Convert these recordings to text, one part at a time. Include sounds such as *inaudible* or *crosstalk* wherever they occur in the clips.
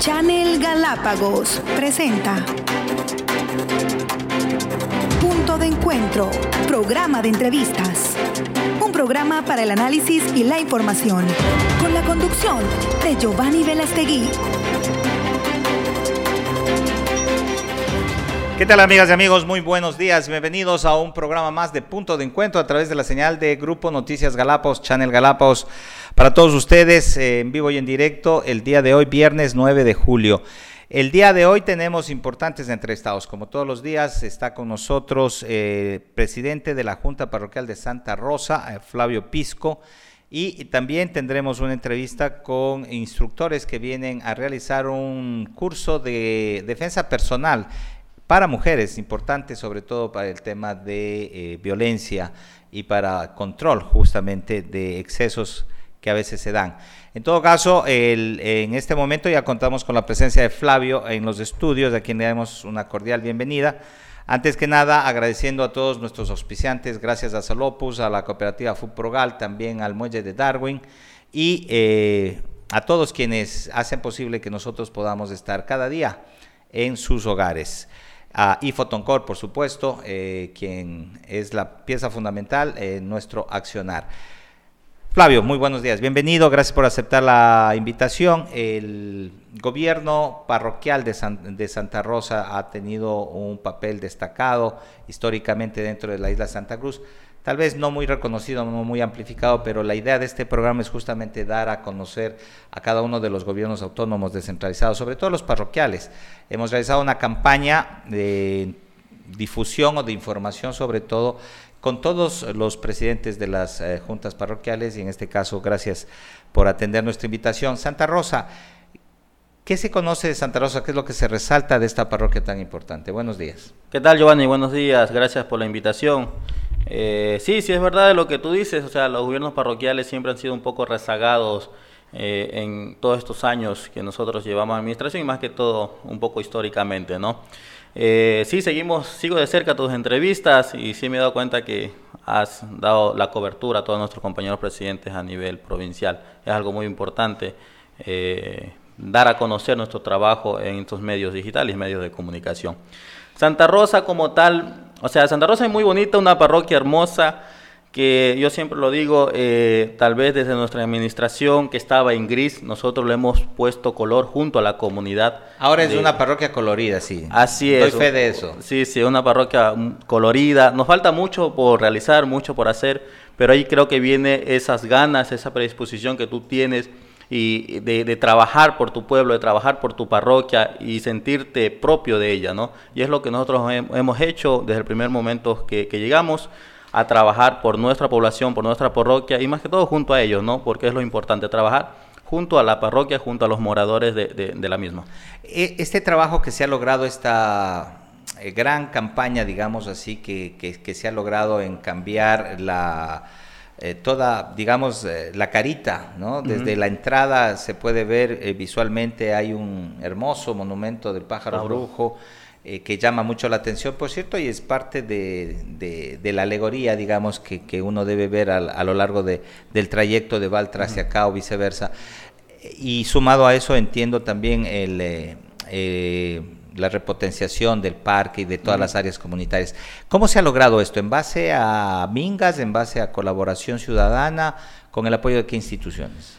Channel Galápagos presenta Punto de Encuentro, programa de entrevistas. Un programa para el análisis y la información, con la conducción de Giovanni Velastegui. ¿Qué tal amigas y amigos? Muy buenos días. Bienvenidos a un programa más de Punto de Encuentro a través de la señal de Grupo Noticias Galápagos, Channel Galápagos. Para todos ustedes, eh, en vivo y en directo, el día de hoy, viernes 9 de julio. El día de hoy tenemos importantes entrevistados. Como todos los días, está con nosotros el eh, presidente de la Junta Parroquial de Santa Rosa, eh, Flavio Pisco. Y también tendremos una entrevista con instructores que vienen a realizar un curso de defensa personal para mujeres, importante sobre todo para el tema de violencia y para control justamente de excesos que a veces se dan. En todo caso, en este momento ya contamos con la presencia de Flavio en los estudios, a quien le damos una cordial bienvenida. Antes que nada, agradeciendo a todos nuestros auspiciantes, gracias a Salopus, a la cooperativa Fuprogal, también al Muelle de Darwin y eh, a todos quienes hacen posible que nosotros podamos estar cada día en sus hogares y Fotoncor, por supuesto, eh, quien es la pieza fundamental en nuestro accionar. Flavio, muy buenos días. Bienvenido, gracias por aceptar la invitación. El gobierno parroquial de, de, Santa Rosa ha tenido un papel destacado históricamente dentro de la isla Santa Cruz tal vez no muy reconocido, no muy amplificado, pero la idea de este programa es justamente dar a conocer a cada uno de los gobiernos autónomos descentralizados, sobre todo los parroquiales. Hemos realizado una campaña de difusión o de información sobre todo con todos los presidentes de las eh, juntas parroquiales y en este caso gracias por atender nuestra invitación. Santa Rosa, ¿qué se conoce de Santa Rosa? ¿Qué es lo que se resalta de esta parroquia tan importante? Buenos días. ¿Qué tal Giovanni? Buenos días, gracias por la invitación. Eh, sí, sí es verdad lo que tú dices, o sea, los gobiernos parroquiales siempre han sido un poco rezagados eh, en todos estos años que nosotros llevamos administración y más que todo un poco históricamente, ¿no? Eh, sí, seguimos, sigo de cerca tus entrevistas y sí me he dado cuenta que has dado la cobertura a todos nuestros compañeros presidentes a nivel provincial. Es algo muy importante dar a conocer nuestro trabajo en estos medios digitales y medios de comunicación. Santa Rosa como tal o sea, Santa Rosa es muy bonita, una parroquia hermosa, que yo siempre lo digo, eh, tal vez desde nuestra administración que estaba en gris, nosotros le hemos puesto color junto a la comunidad. Ahora es una parroquia colorida, sí. Así es. Doy fe de eso. Sí, sí, una parroquia colorida. Nos falta mucho por realizar, mucho por hacer, pero ahí creo que viene esas ganas, esa predisposición que tú tienes y de, trabajar por tu pueblo, de trabajar por tu parroquia y sentirte propio de ella, ¿no? Y es lo que nosotros hemos hecho desde el primer momento que, llegamos a trabajar por nuestra población, por nuestra parroquia y más que todo junto a ellos, ¿no? Porque es lo importante, trabajar junto a la parroquia, junto a los moradores de, la misma. E, este trabajo que se ha logrado, esta eh, gran campaña, digamos así, que, que se ha logrado en cambiar la eh, toda, digamos, eh, la carita, ¿no? Desde la entrada se puede ver visualmente, hay un hermoso monumento del pájaro brujo que llama mucho la atención, por cierto, y es parte de, la alegoría, digamos, que, uno debe ver a, lo largo del trayecto de Valtra hacia acá o viceversa. Y sumado a eso entiendo también el la repotenciación del parque y de todas las áreas comunitarias. ¿Cómo se ha logrado esto? ¿En base a mingas, en base a colaboración ciudadana, con el apoyo de qué instituciones?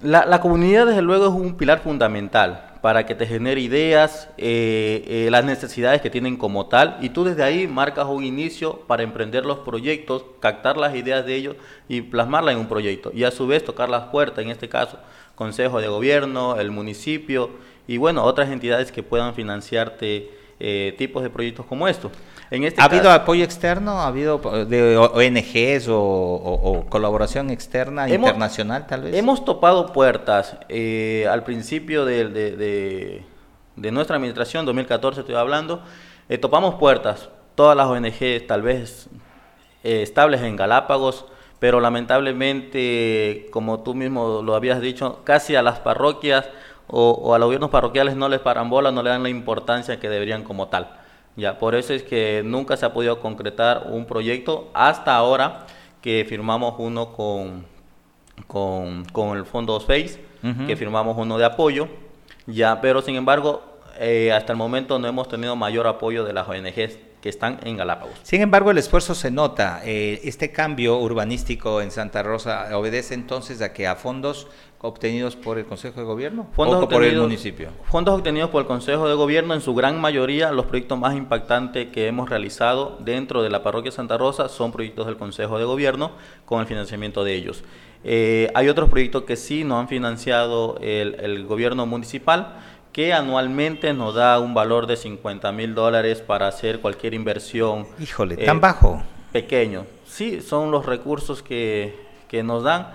La, comunidad, desde luego, es un pilar fundamental para que te genere ideas, eh, eh, las necesidades que tienen como tal, y tú desde ahí marcas un inicio para emprender los proyectos, captar las ideas de ellos y plasmarlas en un proyecto. Y a su vez tocar las puertas, en este caso, Consejo de Gobierno, el municipio y bueno, otras entidades que puedan financiarte eh, tipos de proyectos como estos. En este ¿Ha habido apoyo externo? ¿Ha habido de ONGs o, colaboración externa, internacional tal vez? Hemos topado puertas. Eh, al principio de, nuestra administración, 2014 estoy hablando, eh, topamos puertas. Todas las ONGs tal vez estables en Galápagos, pero lamentablemente, como tú mismo lo habías dicho, casi a las parroquias o, a los gobiernos parroquiales no les paran bola, no le dan la importancia que deberían como tal. Ya, por eso es que nunca se ha podido concretar un proyecto hasta ahora que firmamos uno con, con, con el Fondo Space, que firmamos uno de apoyo. Ya, pero sin embargo, eh, hasta el momento no hemos tenido mayor apoyo de las ONGs que están en Galápagos. Sin embargo, el esfuerzo se nota. Eh, este cambio urbanístico en Santa Rosa obedece entonces a que a fondos obtenidos por el Consejo de Gobierno fondos o por el municipio. Fondos obtenidos por el Consejo de Gobierno, en su gran mayoría, los proyectos más impactantes que hemos realizado dentro de la parroquia Santa Rosa son proyectos del Consejo de Gobierno con el financiamiento de ellos. Eh, hay otros proyectos que sí no han financiado el, el gobierno municipal que anualmente nos da un valor de 50 mil dólares para hacer cualquier inversión. Híjole, tan eh, bajo. Pequeño. Sí, son los recursos que, que nos dan.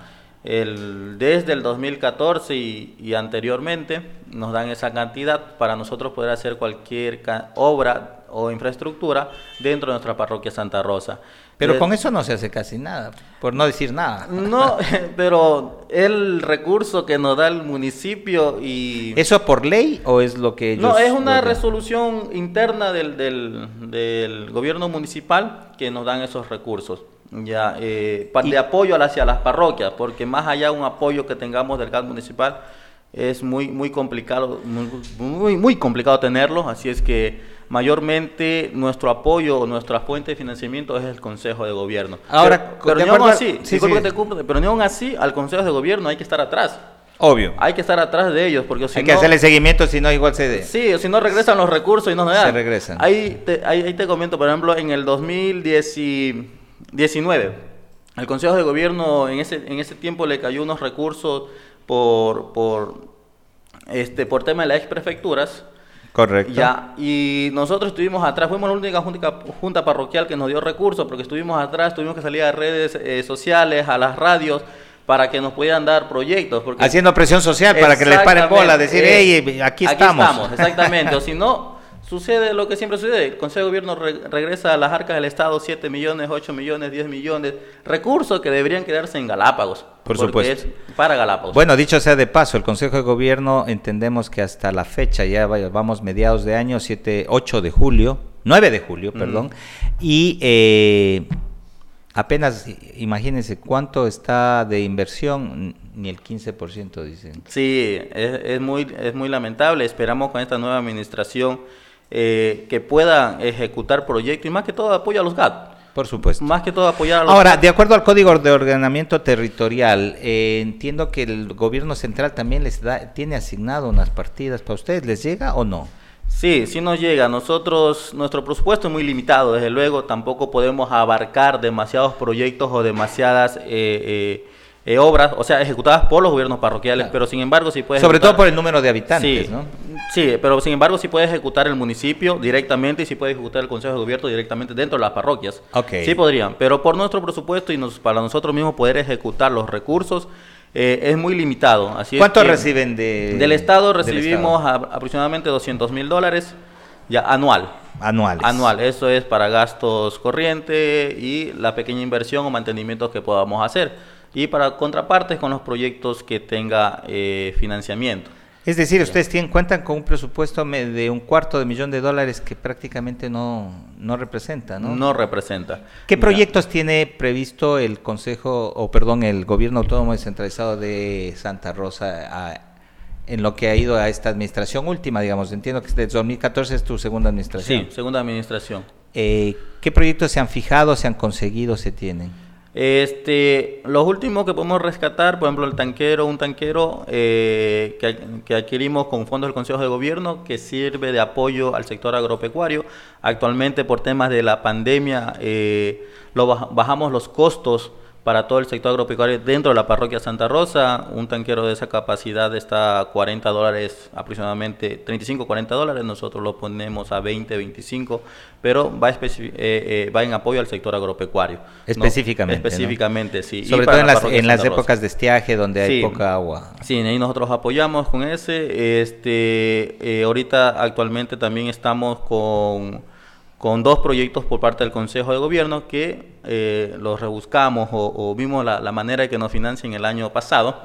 El, desde el 2014 y, y, anteriormente nos dan esa cantidad para nosotros poder hacer cualquier obra o infraestructura dentro de nuestra parroquia Santa Rosa. Pero con eso no se hace casi nada, por no decir nada. No, *laughs* pero el recurso que nos da el municipio y... ¿Eso por ley o es lo que ellos... No, es una resolución interna del, del, del, gobierno municipal que nos dan esos recursos. Ya, eh, de apoyo hacia las parroquias, porque más allá de un apoyo que tengamos del gas municipal, es muy, muy complicado, muy, muy complicado tenerlo, así es que mayormente nuestro apoyo o nuestra fuente de financiamiento es el Consejo de Gobierno. Ahora, pero, ni aún así, pero ni aún así al Consejo de Gobierno hay que estar atrás. Obvio. Hay que estar atrás de ellos porque si Hay que hacerle seguimiento, si no igual se... De... Sí, si no regresan los recursos y no se regresan. Ahí te, ahí, te comento, por ejemplo, en el 2019, el Consejo de Gobierno en ese, en ese tiempo le cayó unos recursos por, por, este, por tema de las ex prefecturas Correcto. Ya, y nosotros estuvimos atrás, fuimos la única junta, parroquial que nos dio recursos, porque estuvimos atrás, tuvimos que salir a redes eh, sociales, a las radios, para que nos pudieran dar proyectos. Porque Haciendo presión social para que les paren bola, decir, hey, aquí, aquí estamos. exactamente, o si no, Sucede lo que siempre sucede, el Consejo de Gobierno regresa a las arcas del Estado 7 millones, 8 millones, 10 millones, recursos que deberían quedarse en Galápagos. Por supuesto. para Galápagos. Bueno, dicho sea de paso, el Consejo de Gobierno entendemos que hasta la fecha, ya vamos mediados de año, 7, 8 de julio, 9 de julio, perdón, y eh, apenas, imagínense cuánto está de inversión, ni el 15% dicen. Sí, es, es, muy, es muy lamentable, esperamos con esta nueva administración eh, que puedan ejecutar proyectos y más que todo apoyo a los GAT. Por supuesto. Más que todo apoyar a los Ahora, de acuerdo al Código de Ordenamiento Territorial, eh, entiendo que el gobierno central también les da, tiene asignado unas partidas para ustedes. ¿Les llega o no? Sí, sí nos llega. Nosotros, nuestro presupuesto es muy limitado, desde luego, tampoco podemos abarcar demasiados proyectos o demasiadas eh, eh eh, obras, o sea, ejecutadas por los gobiernos parroquiales, pero sin embargo sí puede... Sobre todo por el número de habitantes, sí, ¿no? Sí, pero sin embargo sí puede ejecutar el municipio directamente y sí puede ejecutar el Consejo de Gobierno directamente dentro de las parroquias. Okay. Sí podrían, pero por nuestro presupuesto y nos, para nosotros mismos poder ejecutar los recursos eh, es muy limitado. Así ¿Cuánto reciben de, del Estado? Recibimos aproximadamente 200 mil dólares ya anual. Anuales. Anual, eso es para gastos corrientes y la pequeña inversión o mantenimiento que podamos hacer y para contrapartes con los proyectos que tenga eh, financiamiento. Es decir, ustedes tienen, cuentan con un presupuesto de un cuarto de millón de dólares que prácticamente no, no representa, ¿no? No representa. ¿Qué proyectos tiene previsto el Consejo, o perdón, el Gobierno Autónomo Descentralizado de Santa Rosa en lo que ha ido a esta administración última, digamos? Entiendo que desde 2014 es tu segunda administración. Sí, segunda administración. Eh, ¿Qué proyectos se han fijado, se han conseguido, se tienen? Este, los últimos que podemos rescatar, por ejemplo, el tanquero, un tanquero eh, que, adquirimos con fondos del Consejo de Gobierno que sirve de apoyo al sector agropecuario. Actualmente, por temas de la pandemia, eh, lo bajamos los costos para todo el sector agropecuario dentro de la parroquia Santa Rosa. Un tanquero de esa capacidad está a 40 dólares aproximadamente, 35, 40 dólares. Nosotros lo ponemos a 20, 25, pero va, eh, eh, va en apoyo al sector agropecuario. Específicamente. Específicamente, sí. Sobre todo en las, en las épocas de estiaje donde hay poca agua. Sí, ahí nosotros apoyamos con ese. Este, eh, ahorita actualmente también estamos con con dos proyectos por parte del Consejo de Gobierno que eh, los rebuscamos o, vimos la, manera de que nos financien el año pasado,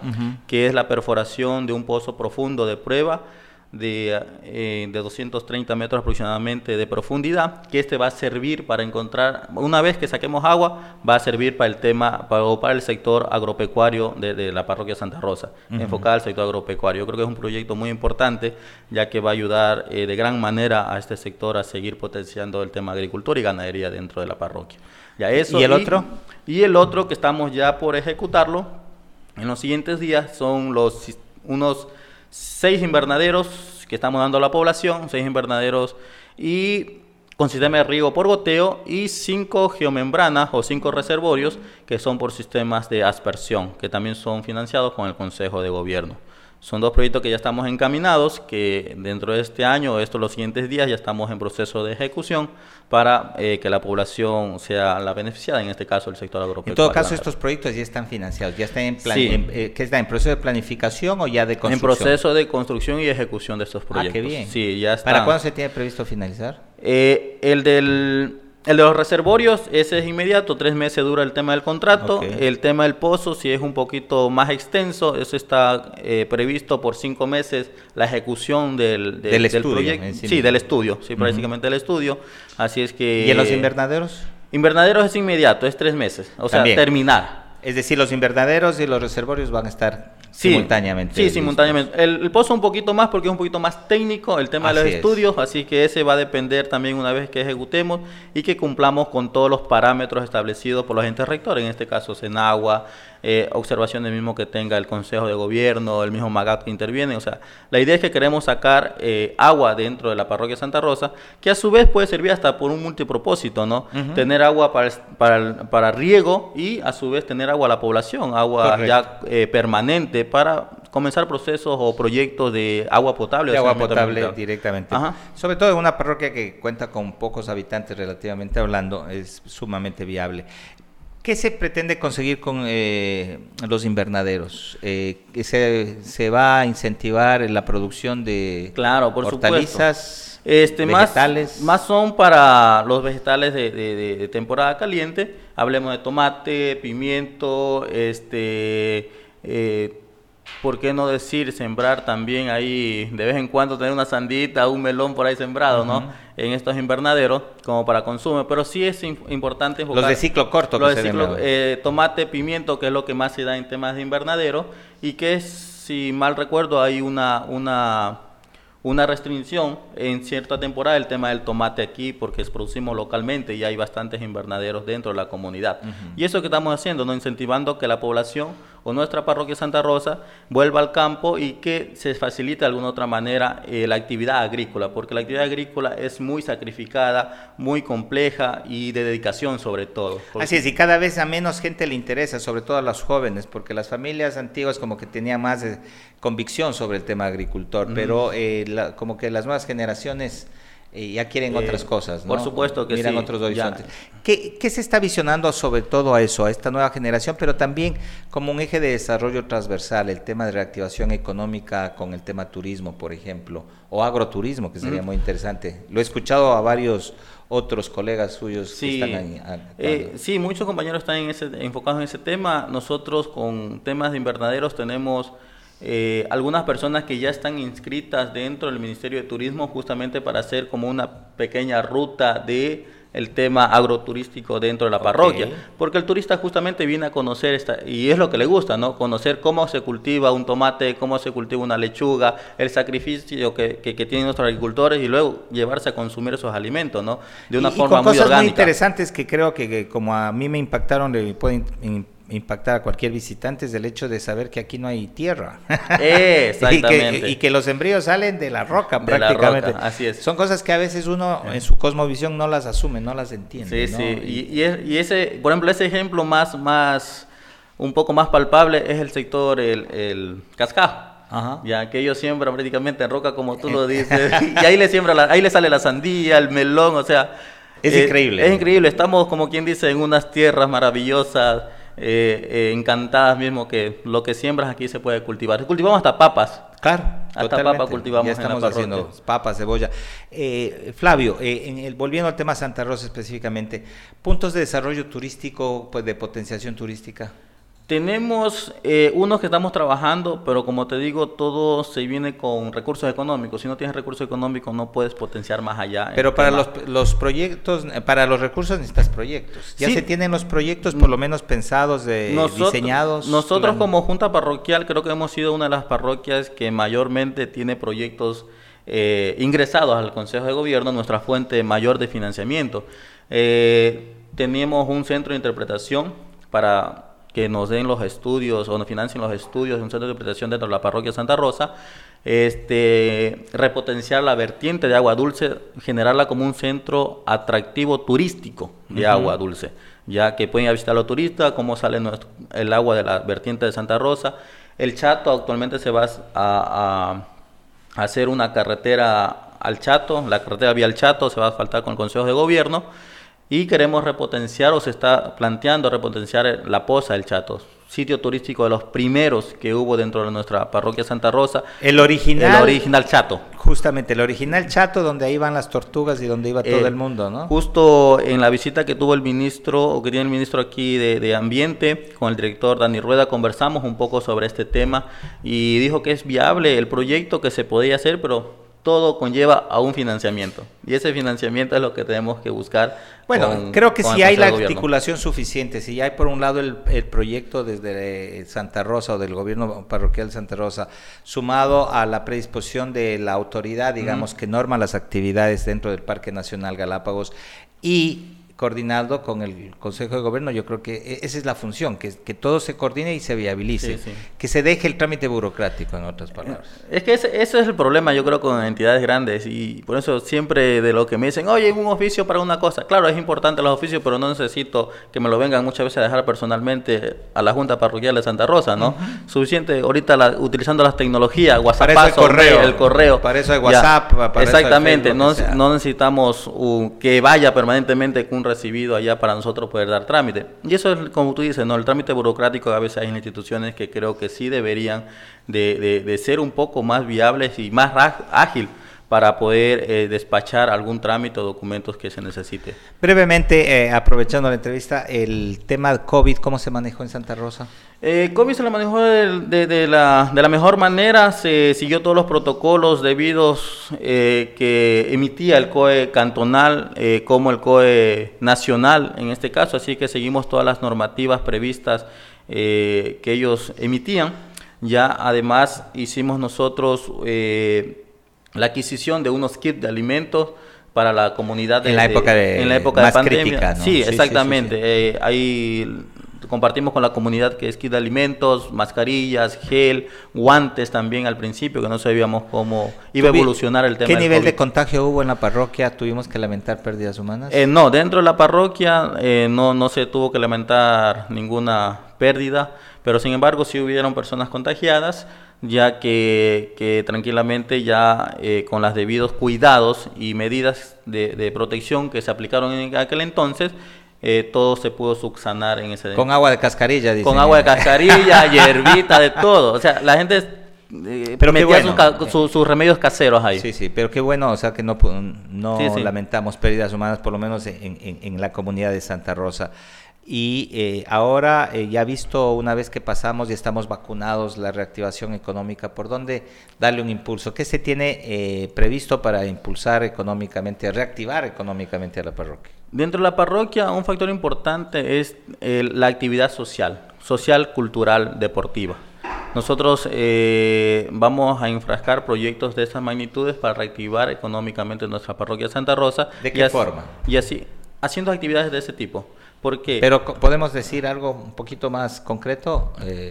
que es la perforación de un pozo profundo de prueba de, eh, de 230 metros aproximadamente de profundidad, que este va a servir para encontrar, una vez que saquemos agua, va a servir para el tema, para, para el sector agropecuario de, la parroquia Santa Rosa, enfocada al sector agropecuario. Yo creo que es un proyecto muy importante, ya que va a ayudar eh, de gran manera a este sector a seguir potenciando el tema agricultura y ganadería dentro de la parroquia. Ya eso, ¿Y el otro? Y el otro que estamos ya por ejecutarlo en los siguientes días son los unos seis invernaderos que estamos dando a la población, seis invernaderos y con sistema de riego por goteo y cinco geomembranas o cinco reservorios que son por sistemas de aspersión, que también son financiados con el Consejo de Gobierno. Son dos proyectos que ya estamos encaminados, que dentro de este año o estos los siguientes días ya estamos en proceso de ejecución para eh, que la población sea la beneficiada, en este caso el sector agropecuario. En todo caso, estos proyectos ya están financiados, ya están en, plan, eh, está, en proceso de planificación o ya de construcción. En proceso de construcción y ejecución de estos proyectos. Ah, qué bien. Sí, ya está. ¿Para cuándo se tiene previsto finalizar? Eh, el del el de los reservorios, ese es inmediato, tres meses dura el tema del contrato. El tema del pozo, si es un poquito más extenso, eso está eh, previsto por cinco meses la ejecución del, del, estudio, proyecto. Sí, del estudio, sí, prácticamente del estudio. Así es que... ¿Y en los invernaderos? Invernaderos es inmediato, es tres meses, o sea, terminar. Es decir, los invernaderos y los reservorios van a estar simultáneamente. Sí, simultáneamente. El, pozo un poquito más porque es un poquito más técnico el tema de los estudios, así que ese va a depender también una vez que ejecutemos y que cumplamos con todos los parámetros establecidos por los agentes rectores, en este caso Senagua, eh, observaciones mismo que tenga el Consejo de Gobierno, el mismo MAGAT que interviene. O sea, la idea es que queremos sacar eh, agua dentro de la parroquia Santa Rosa, que a su vez puede servir hasta por un multipropósito, ¿no? Tener agua para, para, para, riego y a su vez tener agua a la población, agua ya eh, permanente para comenzar procesos o proyectos de agua potable. De agua potable directamente. Sobre todo en una parroquia que cuenta con pocos habitantes relativamente hablando, es sumamente viable. ¿Qué se pretende conseguir con eh, los invernaderos? Eh, se, ¿Se va a incentivar la producción de claro, por hortalizas, este, vegetales? Más, son para los vegetales de, temporada caliente. Hablemos de tomate, pimiento, este, eh, ¿por qué no decir sembrar también ahí, de vez en cuando tener una sandita, un melón por ahí sembrado, ¿no? en estos invernaderos como para consumo, pero sí es importante enfocar... Los de ciclo corto. Los de ciclo, eh, tomate, pimiento, que es lo que más se da en temas de invernadero, y que si mal recuerdo, hay una, una una restricción en cierta temporada el tema del tomate aquí porque es producimos localmente y hay bastantes invernaderos dentro de la comunidad. Y eso que estamos haciendo, no incentivando que la población o nuestra parroquia Santa Rosa vuelva al campo y que se facilite de alguna otra manera eh, la actividad agrícola, porque la actividad agrícola es muy sacrificada, muy compleja y de dedicación sobre todo. Así es, y cada vez a menos gente le interesa, sobre todo a los jóvenes, porque las familias antiguas como que tenían más convicción sobre el tema agricultor, pero eh, como que las nuevas generaciones y ya quieren eh, otras cosas, ¿no? Por supuesto que Miran otros horizontes. ¿Qué, ¿Qué, se está visionando sobre todo a eso, a esta nueva generación, pero también como un eje de desarrollo transversal, el tema de reactivación económica con el tema turismo, por ejemplo, o agroturismo, que sería muy interesante? Lo he escuchado a varios otros colegas suyos sí, que están ahí. Eh, sí, muchos compañeros están en ese, enfocados en ese tema. Nosotros con temas de invernaderos tenemos eh, algunas personas que ya están inscritas dentro del Ministerio de Turismo justamente para hacer como una pequeña ruta de el tema agroturístico dentro de la parroquia, porque el turista justamente viene a conocer esta, y es lo que le gusta, ¿no? Conocer cómo se cultiva un tomate, cómo se cultiva una lechuga, el sacrificio que, que, tienen nuestros agricultores y luego llevarse a consumir esos alimentos, ¿no? De una forma muy orgánica. muy interesantes que creo que, como a mí me impactaron, le pueden impactar a cualquier visitante es el hecho de saber que aquí no hay tierra. *laughs* Exactamente. y, que, los embrios salen de la roca prácticamente. así es. Son cosas que a veces uno en su cosmovisión no las asume, no las entiende. Sí, sí. Y, ese, por ejemplo, ese ejemplo más, más, un poco más palpable es el sector, el, el cascajo. Ajá. Ya que ellos siembran prácticamente en roca, como tú lo dices, *laughs* y ahí le siembra ahí le sale la sandía, el melón, o sea, es increíble. Es increíble, estamos como quien dice en unas tierras maravillosas, eh, eh, encantadas mismo que lo que siembras aquí se puede cultivar. Cultivamos hasta papas. Claro, hasta papas cultivamos. Ya estamos haciendo papas, cebolla. Eh, Flavio, en el, volviendo al tema Santa Rosa específicamente, puntos de desarrollo turístico, pues de potenciación turística. Tenemos eh, unos que estamos trabajando, pero como te digo, todo se viene con recursos económicos. Si no tienes recursos económicos, no puedes potenciar más allá. Pero para los, los, proyectos, para los recursos necesitas proyectos. Ya se tienen los proyectos por lo menos pensados, de, diseñados. Nosotros como Junta Parroquial creo que hemos sido una de las parroquias que mayormente tiene proyectos eh, ingresados al Consejo de Gobierno, nuestra fuente mayor de financiamiento. Eh, teníamos un centro de interpretación para que nos den los estudios o nos financien los estudios de un centro de interpretación dentro de la parroquia Santa Rosa, este, repotenciar la vertiente de agua dulce, generarla como un centro atractivo turístico de agua dulce, ya que pueden visitar los turistas, cómo sale el agua de la vertiente de Santa Rosa. El Chato actualmente se va a, a hacer una carretera al Chato, la carretera vía al Chato se va a faltar con el Consejo de Gobierno y queremos repotenciar o se está planteando repotenciar la Poza del Chato, sitio turístico de los primeros que hubo dentro de nuestra parroquia Santa Rosa. El original. El original Chato. Justamente, el original Chato donde ahí van las tortugas y donde iba todo eh, el mundo, ¿no? Justo en la visita que tuvo el ministro, o que tiene el ministro aquí de, de Ambiente, con el director Dani Rueda, conversamos un poco sobre este tema y dijo que es viable el proyecto que se podía hacer, pero todo conlleva a un financiamiento. Y ese financiamiento es lo que tenemos que buscar. Bueno, creo que si hay la articulación suficiente, si hay por un lado el, proyecto desde Santa Rosa o del gobierno parroquial de Santa Rosa, sumado a la predisposición de la autoridad, digamos, que norma las actividades dentro del Parque Nacional Galápagos y coordinado con el Consejo de Gobierno, yo creo que e, esa es la función, que, que todo se coordine y se viabilice, que se deje el trámite burocrático, en otras palabras. Eh, es que ese, es el problema, yo creo, con entidades grandes y por eso siempre de lo que me dicen, oye, un oficio para una cosa, claro, es importante los oficios, pero no necesito que me lo vengan muchas veces a dejar personalmente a la Junta Parroquial de Santa Rosa, ¿no? Suficiente, ahorita utilizando las tecnologías, WhatsApp, el correo, el correo. Para eso hay WhatsApp, para Exactamente, no, no, necesitamos que vaya permanentemente con un recibido allá para nosotros poder dar trámite. Y eso es, como tú dices, ¿no? el trámite burocrático a veces hay instituciones que creo que sí deberían de, de, ser un poco más viables y más ágil para poder eh, despachar algún trámite o documentos que se necesite. Brevemente, eh, aprovechando la entrevista, el tema COVID, ¿cómo se manejó en Santa Rosa? Eh, COVID se lo manejó de, de, la, de, la, mejor manera, se siguió todos los protocolos debidos eh, que emitía el COE cantonal como el COE nacional en este caso, así que seguimos todas las normativas previstas que ellos emitían. Ya además hicimos nosotros la adquisición de unos kits de alimentos para la comunidad en la época de, en la época de pandemia. Sí, exactamente. Eh, ahí compartimos con la comunidad que es kit de alimentos, mascarillas, gel, guantes también al principio, que no sabíamos cómo iba a evolucionar el tema. ¿Qué nivel de contagio hubo en la parroquia? ¿Tuvimos que lamentar pérdidas humanas? Eh, no, dentro de la parroquia eh, no, no se tuvo que lamentar ninguna pérdida, pero sin embargo sí hubieron personas contagiadas ya que, tranquilamente ya eh, con los debidos cuidados y medidas de, protección que se aplicaron en aquel entonces, eh, todo se pudo subsanar en ese... Con agua de cascarilla, dice. Con agua de cascarilla, *laughs* hierbita, de todo. O sea, la gente eh, pero metía sus, remedios caseros ahí. Sí, sí, pero qué bueno, o sea, que no, no lamentamos pérdidas humanas, por lo menos en, en la comunidad de Santa Rosa y eh, ahora eh, ya visto una vez que pasamos y estamos vacunados la reactivación económica, ¿por dónde darle un impulso? ¿Qué se tiene eh, previsto para impulsar económicamente, reactivar económicamente a la parroquia? Dentro de la parroquia un factor importante es la actividad social, social, cultural, deportiva. Nosotros vamos a infrascar proyectos de estas magnitudes para reactivar económicamente nuestra parroquia Santa Rosa. ¿De qué forma? Y así, haciendo actividades de ese tipo. Pero podemos decir algo un poquito más concreto. Eh...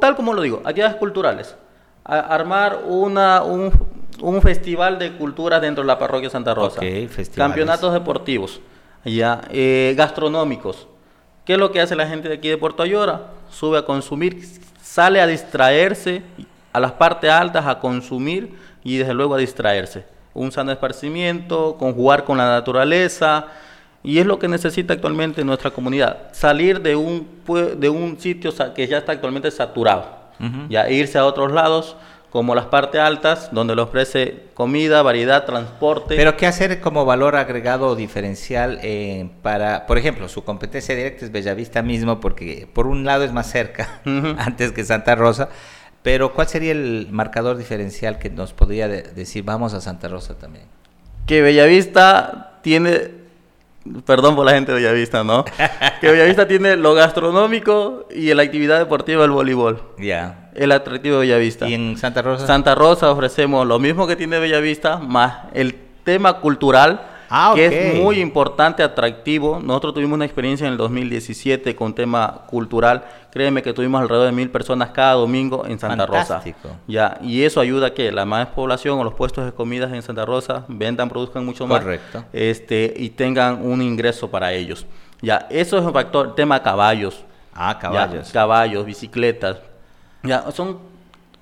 tal como lo digo, actividades culturales. armar una, un, festival de cultura dentro de la parroquia Santa Rosa. Campeonatos deportivos, ya, eh, gastronómicos. ¿Qué es lo que hace la gente de aquí de Puerto Ayora? Sube a consumir, sale a distraerse, a las partes altas a consumir y desde luego a distraerse. Un sano esparcimiento, con jugar con la naturaleza, y es lo que necesita actualmente nuestra comunidad, salir de un, de un sitio que ya está actualmente saturado, ya irse a otros lados, como las partes altas, donde le ofrece comida, variedad, transporte. Pero ¿qué hacer como valor agregado o diferencial eh, para, por ejemplo, su competencia directa es Bellavista mismo, porque por un lado es más cerca, *laughs* antes que Santa Rosa, pero ¿cuál sería el marcador diferencial que nos podría decir, vamos a Santa Rosa también? Que Bellavista tiene Perdón por la gente de Bellavista, ¿no? *laughs* que Bellavista tiene lo gastronómico y la actividad deportiva del voleibol. Ya. El atractivo de Bellavista. ¿Y en Santa Rosa? Santa Rosa ofrecemos lo mismo que tiene Bellavista, más el tema cultural Ah, que es muy importante, atractivo. Nosotros tuvimos una experiencia en el 2017 con tema cultural. Créeme que tuvimos alrededor de mil personas cada domingo en Santa Fantástico. Rosa. Ya, y eso ayuda a que la más población o los puestos de comidas en Santa Rosa vendan, produzcan mucho más. Correcto. Este, y tengan un ingreso para ellos. Ya, eso es un factor, tema caballos. Ah, caballos. Ya, caballos, bicicletas. Ya, son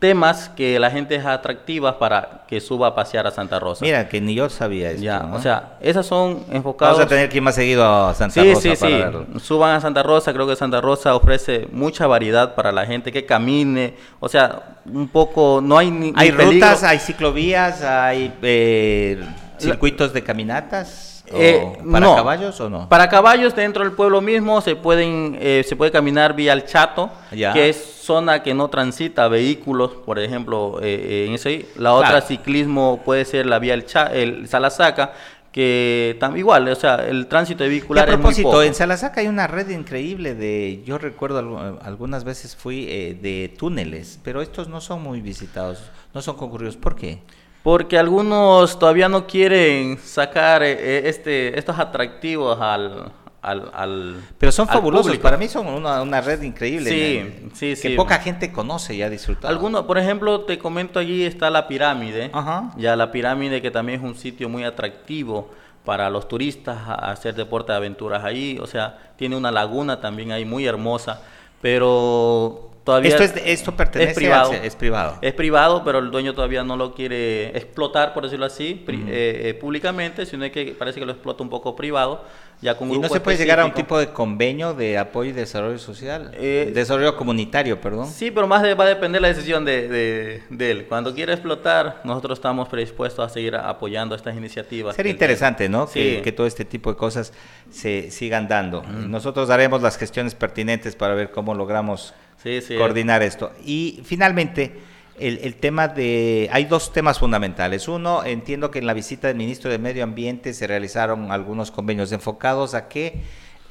temas que la gente es atractiva para que suba a pasear a Santa Rosa. Mira, que ni yo sabía eso. Ya, o sea, esas son enfocadas. Vamos a tener que ir más seguido a Santa sí, Rosa. Sí, sí, sí. Suban a Santa Rosa. Creo que Santa Rosa ofrece mucha variedad para la gente que camine. O sea, un poco, no hay ni. Hay rutas, hay ciclovías, hay eh, circuitos de caminatas. Eh, ¿Para caballos o no? Para caballos dentro del pueblo mismo se pueden eh, se puede caminar vía el Chato, que es zona que no transita vehículos, por ejemplo, eh, en ese. La otra ciclismo puede ser la vía el, Cha, el Salasaca, que también igual, o sea, el tránsito vehicular. Y a propósito, en Salasaca hay una red increíble de, yo recuerdo algunas veces fui de túneles, pero estos no son muy visitados, no son concurridos. ¿Por qué? Porque algunos todavía no quieren sacar eh, eh, este, estos atractivos al, al, Pero son fabulosos, para mí son una, red increíble. Sí, sí, sí. Que poca gente conoce y ha disfrutado. Algunos, por ejemplo, te comento allí está la pirámide. Ajá. Ya la pirámide que también es un sitio muy atractivo para los turistas a hacer deporte de aventuras ahí. O sea, tiene una laguna también ahí muy hermosa. Pero esto, es, esto pertenece es privado, es privado. Es privado, pero el dueño todavía no lo quiere explotar, por decirlo así, eh, eh, públicamente, sino que parece que lo explota un poco privado. Ya con ¿Y no se puede llegar a un tipo de convenio de apoyo y desarrollo social? Eh, desarrollo comunitario, perdón. Sí, pero más va a depender la decisión de, él. Cuando quiera explotar, nosotros estamos predispuestos a seguir apoyando estas iniciativas. Sería interesante, ¿no? Que, todo este tipo de cosas se sigan dando. Nosotros daremos las gestiones pertinentes para ver cómo logramos coordinar esto. Y finalmente, el, tema de... Hay dos temas fundamentales. Uno, entiendo que en la visita del ministro de Medio Ambiente se realizaron algunos convenios enfocados a qué...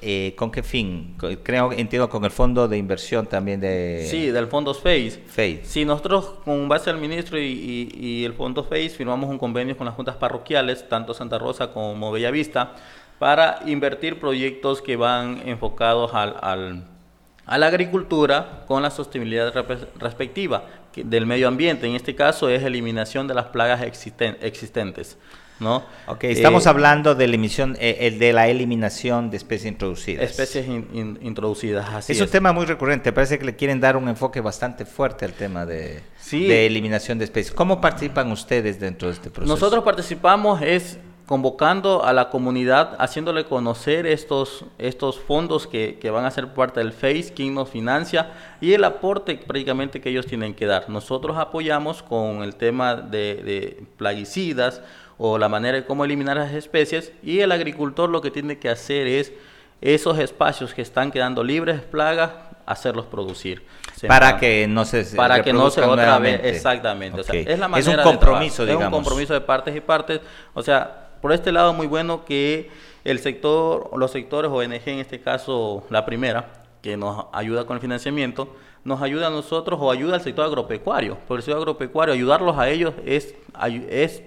Eh, ¿Con qué fin? Creo, entiendo con el fondo de inversión también de... Sí, del fondo FACE. FACE. Sí, nosotros con base al ministro y, y, el fondo FACE firmamos un convenio con las juntas parroquiales, tanto Santa Rosa como Bellavista, para invertir proyectos que van enfocados al, al a la agricultura con la sostenibilidad respectiva del medio ambiente. En este caso es eliminación de las plagas existentes. ¿no? Ok, estamos eh, hablando de la, emisión, eh, el de la eliminación de especies introducidas. Especies introducidas, así es. un tema muy recurrente, parece que le quieren dar un enfoque bastante fuerte al tema de, de eliminación de especies. ¿Cómo participan ustedes dentro de este proceso? Nosotros participamos es convocando a la comunidad, haciéndole conocer estos, estos fondos que, van a ser parte del FACE, quien nos financia y el aporte prácticamente que ellos tienen que dar. Nosotros apoyamos con el tema de, plaguicidas o la manera de cómo eliminar las especies y el agricultor lo que tiene que hacer es esos espacios que están quedando libres de plagas, hacerlos producir. para que no se para que no se otra vez exactamente es la manera es un compromiso digamos es un compromiso de partes y partes. O sea por este lado, muy bueno que el sector, los sectores ONG, en este caso la primera, que nos ayuda con el financiamiento, nos ayuda a nosotros o ayuda al sector agropecuario. Por el sector agropecuario, ayudarlos a ellos es, es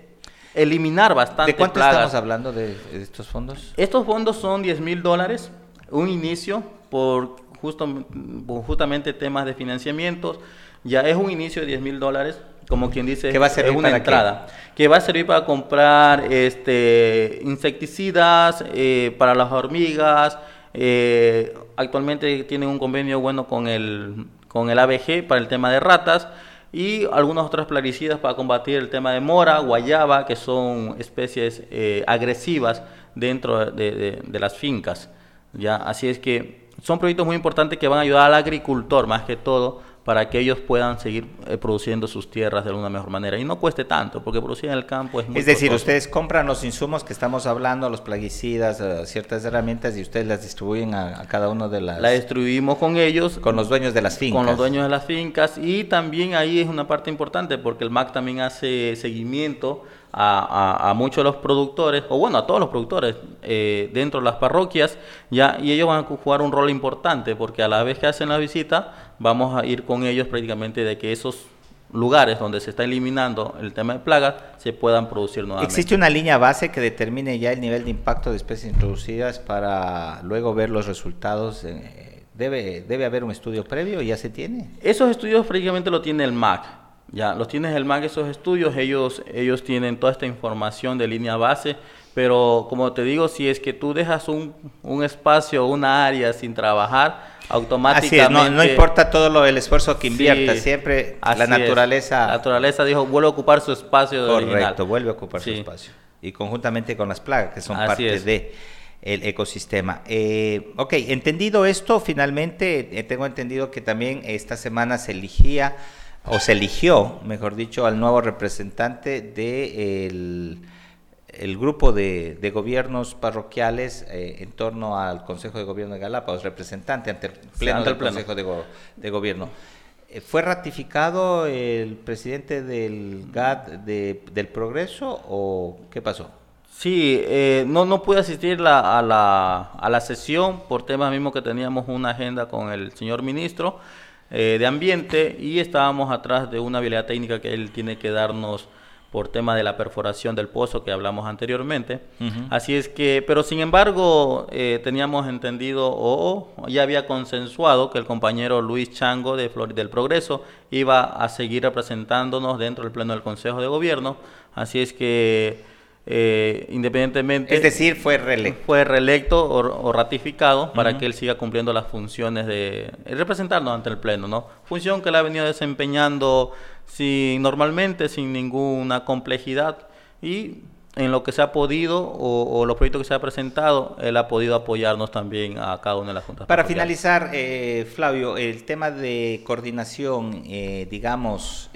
eliminar bastante ¿De cuánto estamos hablando de, estos fondos? Estos fondos son 10 mil dólares, un inicio por, justo, por justamente temas de financiamientos. Ya es un inicio de 10 mil dólares como quien dice, que va a ser una entrada. Que va a servir para comprar este, insecticidas eh, para las hormigas. Eh, actualmente tienen un convenio bueno con el, con el ABG para el tema de ratas y algunas otras plaguicidas para combatir el tema de mora, guayaba, que son especies eh, agresivas dentro de, de, las fincas. ¿ya? Así es que son proyectos muy importantes que van a ayudar al agricultor más que todo para que ellos puedan seguir eh, produciendo sus tierras de alguna mejor manera y no cueste tanto, porque producir en el campo es muy Es decir, ustedes compran los insumos que estamos hablando, los plaguicidas, eh, ciertas herramientas y ustedes las distribuyen a, cada uno de las... La distribuimos con ellos. Con los dueños de las fincas. Con los dueños de las fincas y también ahí es una parte importante porque el MAC también hace seguimiento a, muchos de los productores, o bueno, a todos los productores eh, dentro de las parroquias, ya, y ellos van a jugar un rol importante, porque a la vez que hacen la visita, vamos a ir con ellos prácticamente de que esos lugares donde se está eliminando el tema de plagas se puedan producir nuevamente. ¿Existe una línea base que determine ya el nivel de impacto de especies introducidas para luego ver los resultados? Eh, ¿Debe, ¿Debe haber un estudio previo? ¿Ya se tiene? Esos estudios prácticamente lo tiene el MAC. Ya, los tienes el MAC esos estudios, ellos, ellos tienen toda esta información de línea base, pero como te digo, si es que tú dejas un, un espacio, una área sin trabajar, automáticamente... Así es, no, importa todo lo, el esfuerzo que invierta, siempre la naturaleza... La naturaleza dijo, vuelve a ocupar su espacio Correcto, vuelve a ocupar su espacio. Y conjuntamente con las plagas, que son parte de el ecosistema. Eh, ok, entendido esto, finalmente eh, tengo entendido que también esta semana se elegía o se eligió, mejor dicho, al nuevo representante del el grupo de, gobiernos parroquiales eh, en torno al Consejo de Gobierno de Galápagos, representante ante el Pleno del Consejo de, Gobierno. Eh, ¿Fue ratificado el presidente del GAD del Progreso o qué pasó? Sí, eh, no, no pude asistir a, la, a la sesión por temas mismo que teníamos una agenda con el señor ministro. Eh, de ambiente y estábamos atrás de una habilidad técnica que él tiene que darnos por tema de la perforación del pozo que hablamos anteriormente. Así es que, pero sin embargo, eh, teníamos entendido o, ya había consensuado que el compañero Luis Chango de Flor del Progreso iba a seguir representándonos dentro del Pleno del Consejo de Gobierno. Así es que eh, independientemente. Es decir, fue reelecto. Fue reelecto o, ratificado para que él siga cumpliendo las funciones de representarnos ante el Pleno, ¿no? Función que él ha venido desempeñando sin, normalmente, sin ninguna complejidad y en lo que se ha podido o, los proyectos que se ha presentado, él ha podido apoyarnos también a cada una de las juntas. Para finalizar, eh, Flavio, el tema de coordinación, eh, digamos,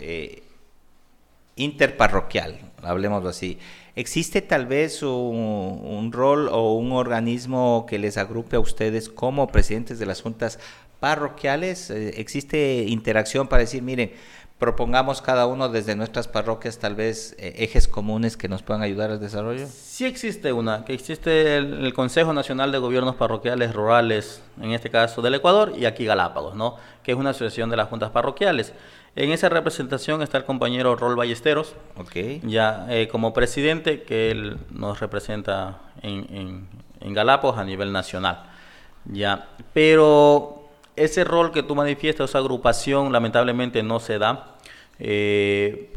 interparroquial, hablemos así. ¿Existe tal vez un, rol o un organismo que les agrupe a ustedes como presidentes de las juntas parroquiales? Eh, ¿Existe interacción para decir, miren, propongamos cada uno desde nuestras parroquias tal vez eh, ejes comunes que nos puedan ayudar al desarrollo? Sí existe una, que existe el, Consejo Nacional de Gobiernos Parroquiales Rurales, en este caso del Ecuador, y aquí Galápagos, ¿no? que es una asociación de las juntas parroquiales. En esa representación está el compañero Rol Ballesteros, okay. ya eh, como presidente, que él nos representa en, en, Galápagos a nivel nacional. Ya, pero ese rol que tú manifiestas, esa agrupación, lamentablemente no se da. Eh,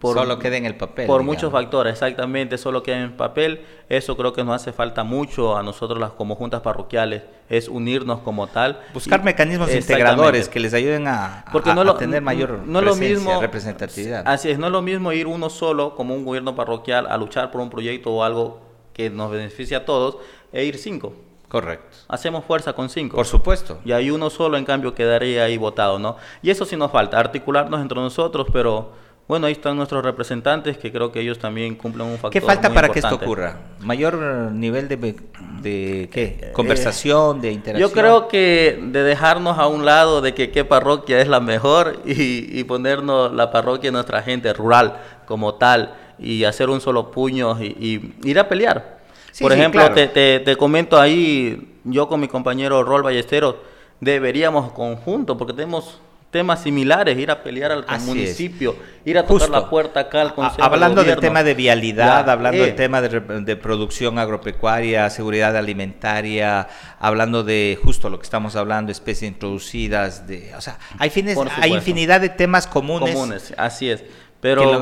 solo queda en el papel. Por muchos factores, exactamente, solo queda en papel. Eso creo que nos hace falta mucho a nosotros las como juntas parroquiales, es unirnos como tal. Buscar mecanismos integradores que les ayuden a, Porque no tener mayor no lo mismo, representatividad. Así es, no es lo mismo ir uno solo como un gobierno parroquial a luchar por un proyecto o algo que nos beneficie a todos e ir cinco. Correcto. Hacemos fuerza con cinco. Por supuesto. Y hay uno solo, en cambio, quedaría ahí votado, ¿no? Y eso sí nos falta, articularnos entre nosotros, pero bueno, ahí están nuestros representantes que creo que ellos también cumplen un factor. ¿Qué falta para que esto ocurra? ¿Mayor nivel de, de qué? Eh, ¿Conversación, de interacción? Yo creo que de dejarnos a un lado de que qué parroquia es la mejor y, ponernos la parroquia de nuestra gente rural como tal y hacer un solo puño y, ir a pelear. Por ejemplo, te, te, comento ahí, yo con mi compañero Rol Ballesteros, deberíamos conjunto, porque tenemos temas similares, ir a pelear al, municipio, ir a tocar la puerta acá al Consejo Hablando del tema de vialidad, hablando del eh. tema de, producción agropecuaria, seguridad alimentaria, hablando de justo lo que estamos hablando, especies introducidas, de, o sea, hay, fines, hay infinidad de temas comunes. Comunes, así es. Pero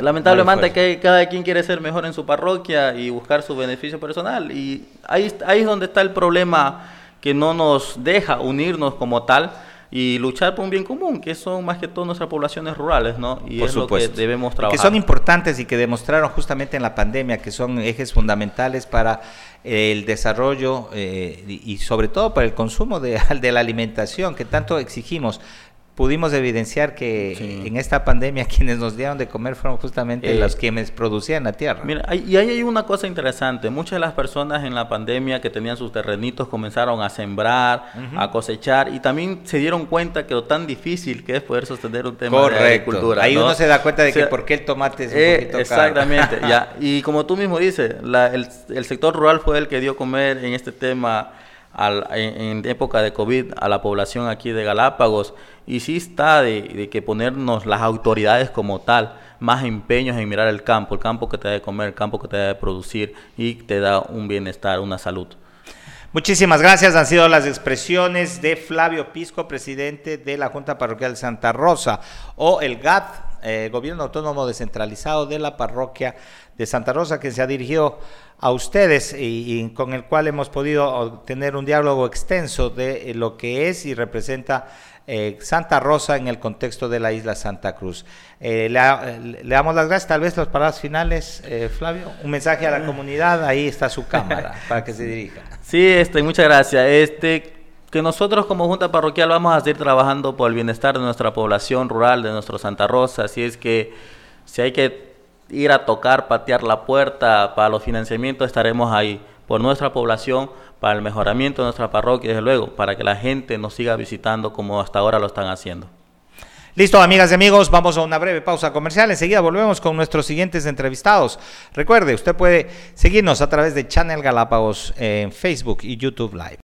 lamentablemente que cada quien quiere ser mejor en su parroquia y buscar su beneficio personal. Y ahí, ahí es donde está el problema que no nos deja unirnos como tal y luchar por un bien común, que son más que todo nuestras poblaciones rurales, ¿no? Y es lo que debemos trabajar. Que son importantes y que demostraron justamente en la pandemia que son ejes fundamentales para el desarrollo eh, y sobre todo para el consumo de, *laughs* de la alimentación que tanto exigimos pudimos evidenciar que en esta pandemia *laughs* quienes nos dieron de comer fueron justamente eh, los quienes producían la tierra. Mira, y ahí hay una cosa interesante. Muchas de las personas en la pandemia que tenían sus terrenitos comenzaron a sembrar, a cosechar y también se dieron cuenta que lo tan difícil que es poder sostener un tema de agricultura. Ahí uno se da cuenta de que por qué el tomate es un eh, poquito Exactamente, *laughs* ya. Y como tú mismo dices, el, el sector rural fue el que dio comer en este tema en, época de COVID a la población aquí de Galápagos y sí está de, que ponernos las autoridades como tal más empeños en mirar el campo, el campo que te da de comer, el campo que te da de producir y te da un bienestar, una salud. Muchísimas gracias. Han sido las expresiones de Flavio Pisco, presidente de la Junta Parroquial de Santa Rosa, o el GAT, eh, Gobierno Autónomo Descentralizado de la Parroquia de Santa Rosa, que se ha dirigido a ustedes y, con el cual hemos podido tener un diálogo extenso de eh, lo que es y representa eh, Santa Rosa en el contexto de la isla Santa Cruz. Eh, le, damos las gracias, tal vez las palabras finales, Flavio, un mensaje a la comunidad, ahí está su cámara *laughs* para que se dirija. Sí, este, muchas gracias. Este, que nosotros como Junta Parroquial vamos a seguir trabajando por el bienestar de nuestra población rural, de nuestro Santa Rosa, así es que si hay que ir a tocar, patear la puerta para los financiamientos, estaremos ahí por nuestra población, para el mejoramiento de nuestra parroquia, desde luego, para que la gente nos siga visitando como hasta ahora lo están haciendo. Listo, amigas y amigos, vamos a una breve pausa comercial. Enseguida volvemos con nuestros siguientes entrevistados. Recuerde, usted puede seguirnos a través de Channel Galápagos en Facebook y YouTube Live.